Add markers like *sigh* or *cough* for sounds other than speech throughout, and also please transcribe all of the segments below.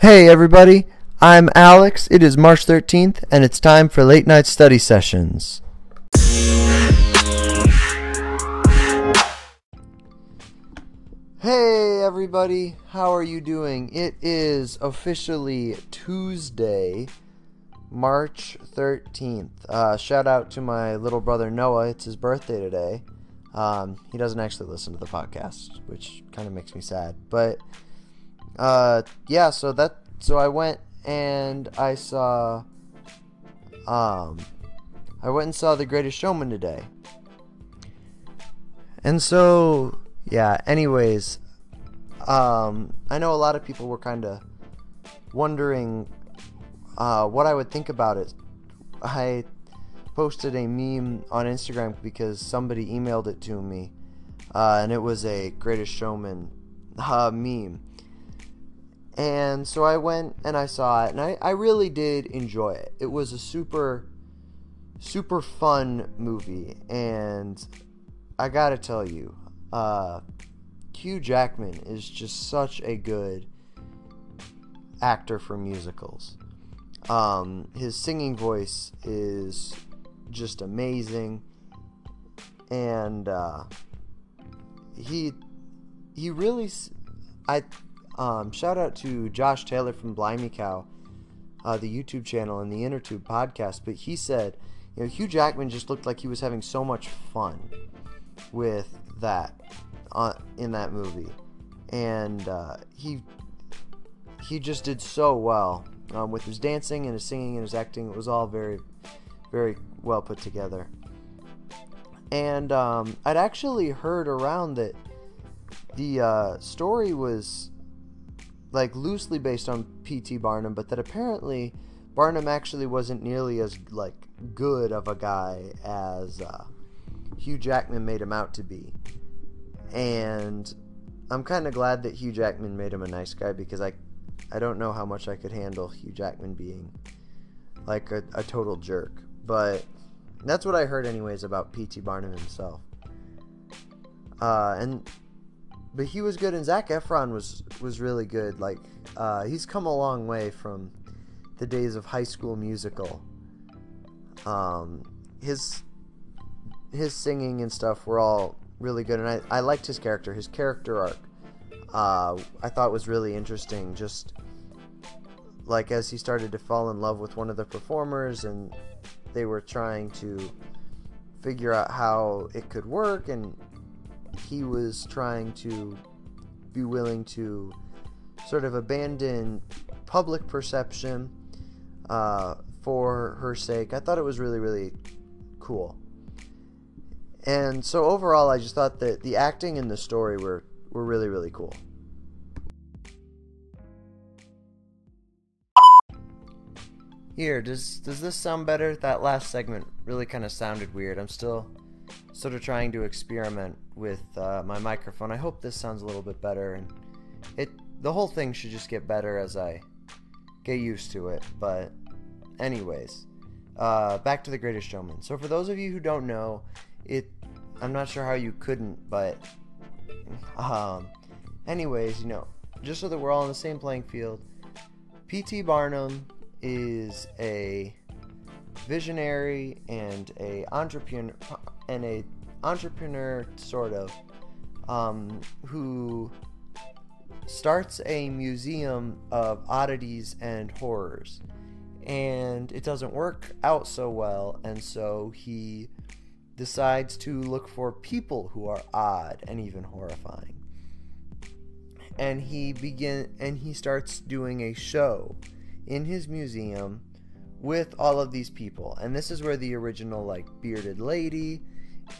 Hey everybody, I'm Alex. It is March 13th and it's time for late night study sessions. Hey everybody, how are you doing? It is officially Tuesday, March 13th. Uh, shout out to my little brother Noah. It's his birthday today. Um, he doesn't actually listen to the podcast, which kind of makes me sad. But uh, yeah, so that so I went and I saw um I went and saw The Greatest Showman today. And so yeah, anyways, um I know a lot of people were kind of wondering uh, what I would think about it. I posted a meme on Instagram because somebody emailed it to me, uh, and it was a Greatest Showman uh, meme. And so I went and I saw it, and I, I really did enjoy it. It was a super, super fun movie, and I gotta tell you, uh, Hugh Jackman is just such a good actor for musicals. Um, his singing voice is just amazing, and uh, he he really I um, shout out to Josh Taylor from Blimey Cow, uh, the YouTube channel and the InnerTube podcast. But he said, you know, Hugh Jackman just looked like he was having so much fun with that uh, in that movie, and uh, he he just did so well um, with his dancing and his singing and his acting. It was all very, very well put together. And um, I'd actually heard around that the uh, story was like loosely based on P.T. Barnum, but that apparently Barnum actually wasn't nearly as like good of a guy as uh, Hugh Jackman made him out to be. And I'm kind of glad that Hugh Jackman made him a nice guy because I I don't know how much I could handle Hugh Jackman being like a, a total jerk. But that's what I heard anyways about P.T. Barnum himself. Uh, and but he was good, and Zac Efron was was really good. Like uh, he's come a long way from the days of High School Musical. Um, his his singing and stuff were all really good, and I, I liked his character. His character arc, uh, I thought was really interesting. Just like as he started to fall in love with one of the performers, and they were trying to figure out how it could work, and he was trying to be willing to sort of abandon public perception uh, for her sake. I thought it was really, really cool. And so overall, I just thought that the acting and the story were, were really, really cool. Here, does does this sound better? That last segment really kind of sounded weird. I'm still sort of trying to experiment with uh, my microphone. I hope this sounds a little bit better, and it the whole thing should just get better as I get used to it. But anyways, uh, back to the Greatest Showman. So for those of you who don't know, it I'm not sure how you couldn't, but um, anyways, you know, just so that we're all on the same playing field, P.T. Barnum is a visionary and a entrepreneur and a entrepreneur sort of um, who starts a museum of oddities and horrors. And it doesn't work out so well and so he decides to look for people who are odd and even horrifying. And he begin and he starts doing a show in his museum with all of these people. And this is where the original like bearded lady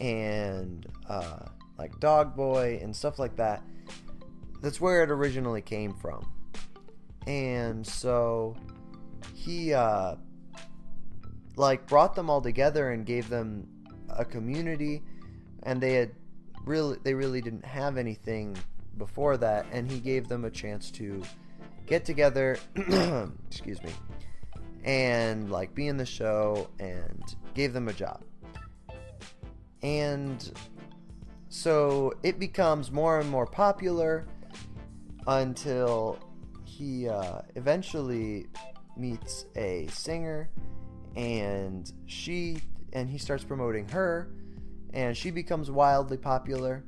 and uh, like Dog Boy and stuff like that. That's where it originally came from. And so he uh, like brought them all together and gave them a community and they had really they really didn't have anything before that and he gave them a chance to get together *clears throat* excuse me and like be in the show and gave them a job and so it becomes more and more popular until he uh, eventually meets a singer, and she and he starts promoting her, and she becomes wildly popular.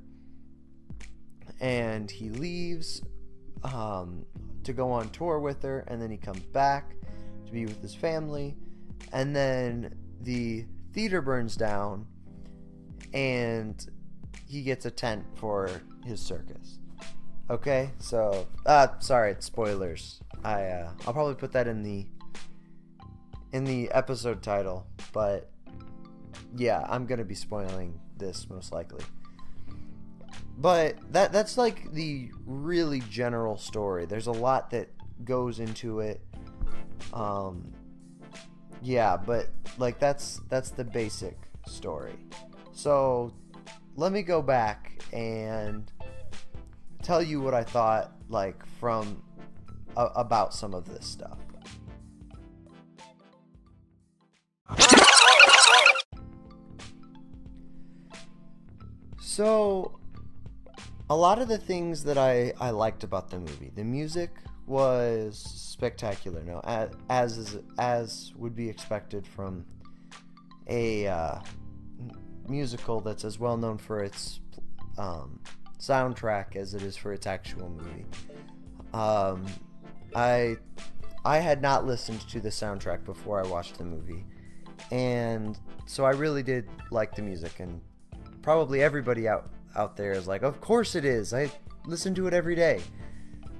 And he leaves um, to go on tour with her, and then he comes back to be with his family, and then the theater burns down, and he gets a tent for his circus. Okay, so uh, sorry, it's spoilers. I uh, I'll probably put that in the in the episode title, but yeah, I'm gonna be spoiling this most likely. But that that's like the really general story. There's a lot that goes into it. Um, yeah, but like that's that's the basic story. So let me go back and tell you what I thought like from uh, about some of this stuff. So a lot of the things that I, I liked about the movie, the music was spectacular. No, as as, as would be expected from a uh, musical that's as well known for its um, soundtrack as it is for its actual movie. Um, I I had not listened to the soundtrack before I watched the movie, and so I really did like the music, and probably everybody out out there is like, of course it is. I listen to it every day,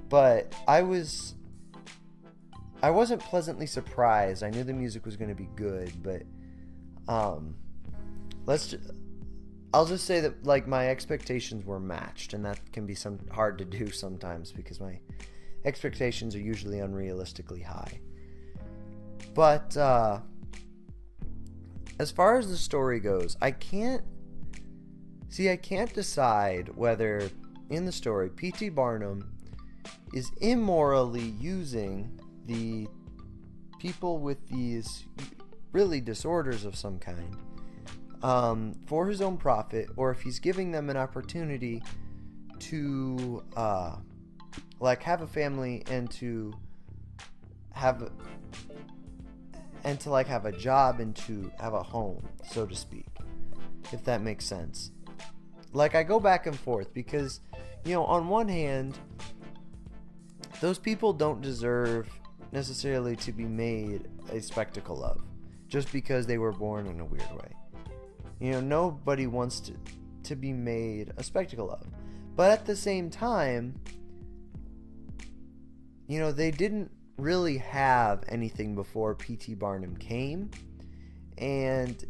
but I was I wasn't pleasantly surprised. I knew the music was going to be good, but um, let's. Just, I'll just say that like my expectations were matched, and that can be some hard to do sometimes because my expectations are usually unrealistically high. But uh, as far as the story goes, I can't see. I can't decide whether in the story P.T. Barnum is immorally using the people with these really disorders of some kind um, for his own profit, or if he's giving them an opportunity to uh, like have a family and to have and to like have a job and to have a home, so to speak, if that makes sense. Like I go back and forth because you know, on one hand, those people don't deserve necessarily to be made a spectacle of just because they were born in a weird way. You know, nobody wants to to be made a spectacle of. But at the same time, you know, they didn't really have anything before P.T. Barnum came, and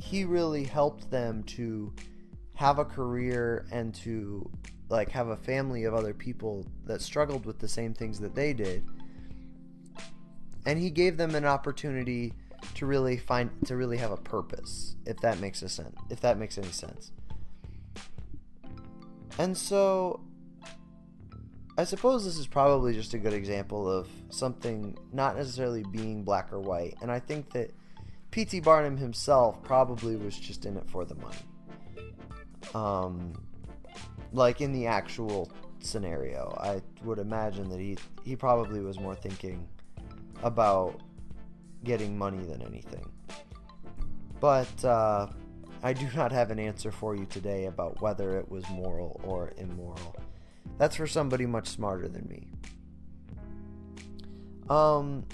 he really helped them to have a career and to like have a family of other people that struggled with the same things that they did. And he gave them an opportunity to really find to really have a purpose if that makes a sense if that makes any sense. And so i suppose this is probably just a good example of something not necessarily being black or white and i think that pt barnum himself probably was just in it for the money. Um like in the actual scenario i would imagine that he he probably was more thinking about getting money than anything. But uh, I do not have an answer for you today about whether it was moral or immoral. That's for somebody much smarter than me. Um,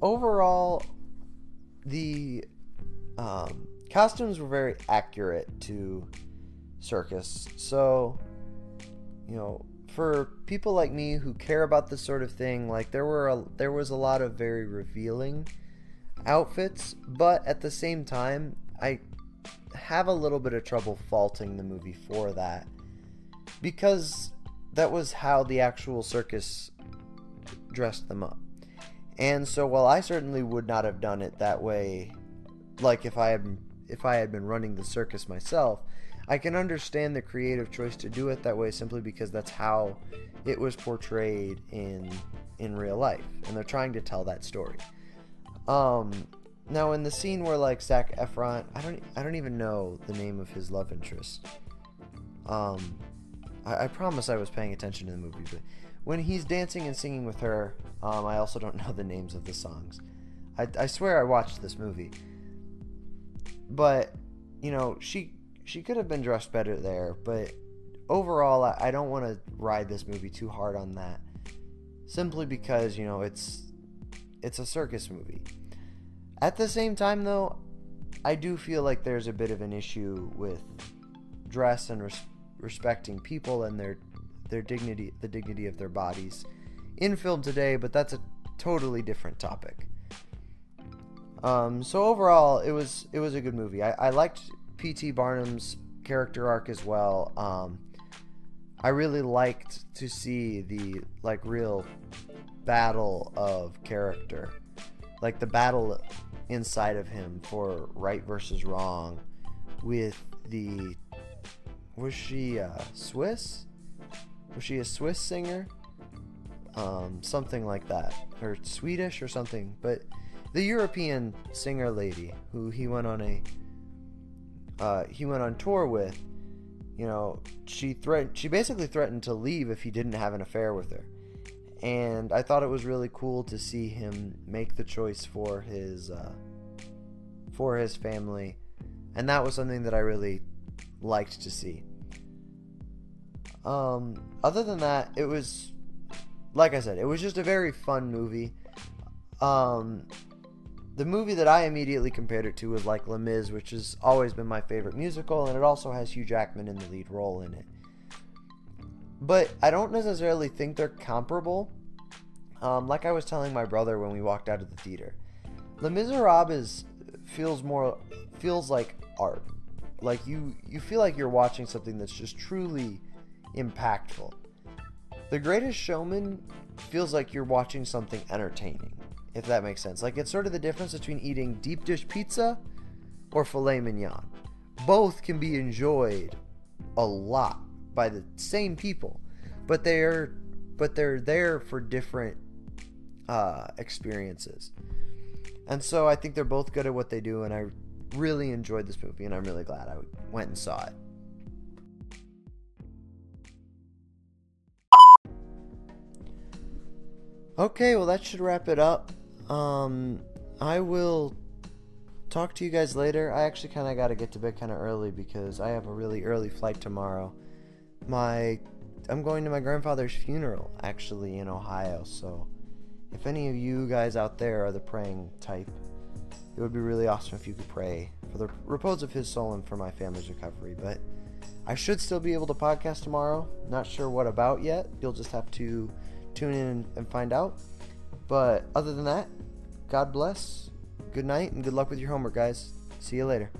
overall, the um, costumes were very accurate to circus. So, you know, for people like me who care about this sort of thing, like there were a, there was a lot of very revealing outfits, but at the same time, I have a little bit of trouble faulting the movie for that because that was how the actual circus dressed them up. And so while I certainly would not have done it that way like if I had if I had been running the circus myself, I can understand the creative choice to do it that way simply because that's how it was portrayed in in real life and they're trying to tell that story. Um, now in the scene where like Zac Efron, I don't, I don't even know the name of his love interest. Um, I, I promise I was paying attention to the movie, but when he's dancing and singing with her, um, I also don't *laughs* know the names of the songs. I, I swear I watched this movie, but you know she she could have been dressed better there. But overall, I, I don't want to ride this movie too hard on that, simply because you know it's it's a circus movie. At the same time, though, I do feel like there's a bit of an issue with dress and res- respecting people and their their dignity, the dignity of their bodies in film today. But that's a totally different topic. Um, so overall, it was it was a good movie. I, I liked P.T. Barnum's character arc as well. Um, I really liked to see the like real battle of character, like the battle inside of him for right versus wrong, with the was she uh, Swiss? Was she a Swiss singer? Um, something like that, or Swedish or something, but the European singer lady who he went on a uh, he went on tour with, you know, she threatened she basically threatened to leave if he didn't have an affair with her. And I thought it was really cool to see him make the choice for his uh, for his family, and that was something that I really liked to see. Um, other than that, it was like I said, it was just a very fun movie. Um, the movie that I immediately compared it to was like Les Mis, which has always been my favorite musical, and it also has Hugh Jackman in the lead role in it. But I don't necessarily think they're comparable. Um, like I was telling my brother when we walked out of the theater, Les Miserables is feels more feels like art. Like you you feel like you're watching something that's just truly impactful. The Greatest Showman feels like you're watching something entertaining if that makes sense. Like it's sort of the difference between eating deep dish pizza or filet mignon. Both can be enjoyed a lot by the same people, but they're but they're there for different uh, experiences. And so I think they're both good at what they do, and I really enjoyed this movie, and I'm really glad I went and saw it. Okay, well, that should wrap it up. Um, I will talk to you guys later. I actually kind of got to get to bed kind of early because I have a really early flight tomorrow. My I'm going to my grandfather's funeral actually in Ohio, so if any of you guys out there are the praying type, it would be really awesome if you could pray for the repose of his soul and for my family's recovery. But I should still be able to podcast tomorrow. Not sure what about yet. You'll just have to tune in and find out. But other than that, God bless, good night, and good luck with your homework, guys. See you later.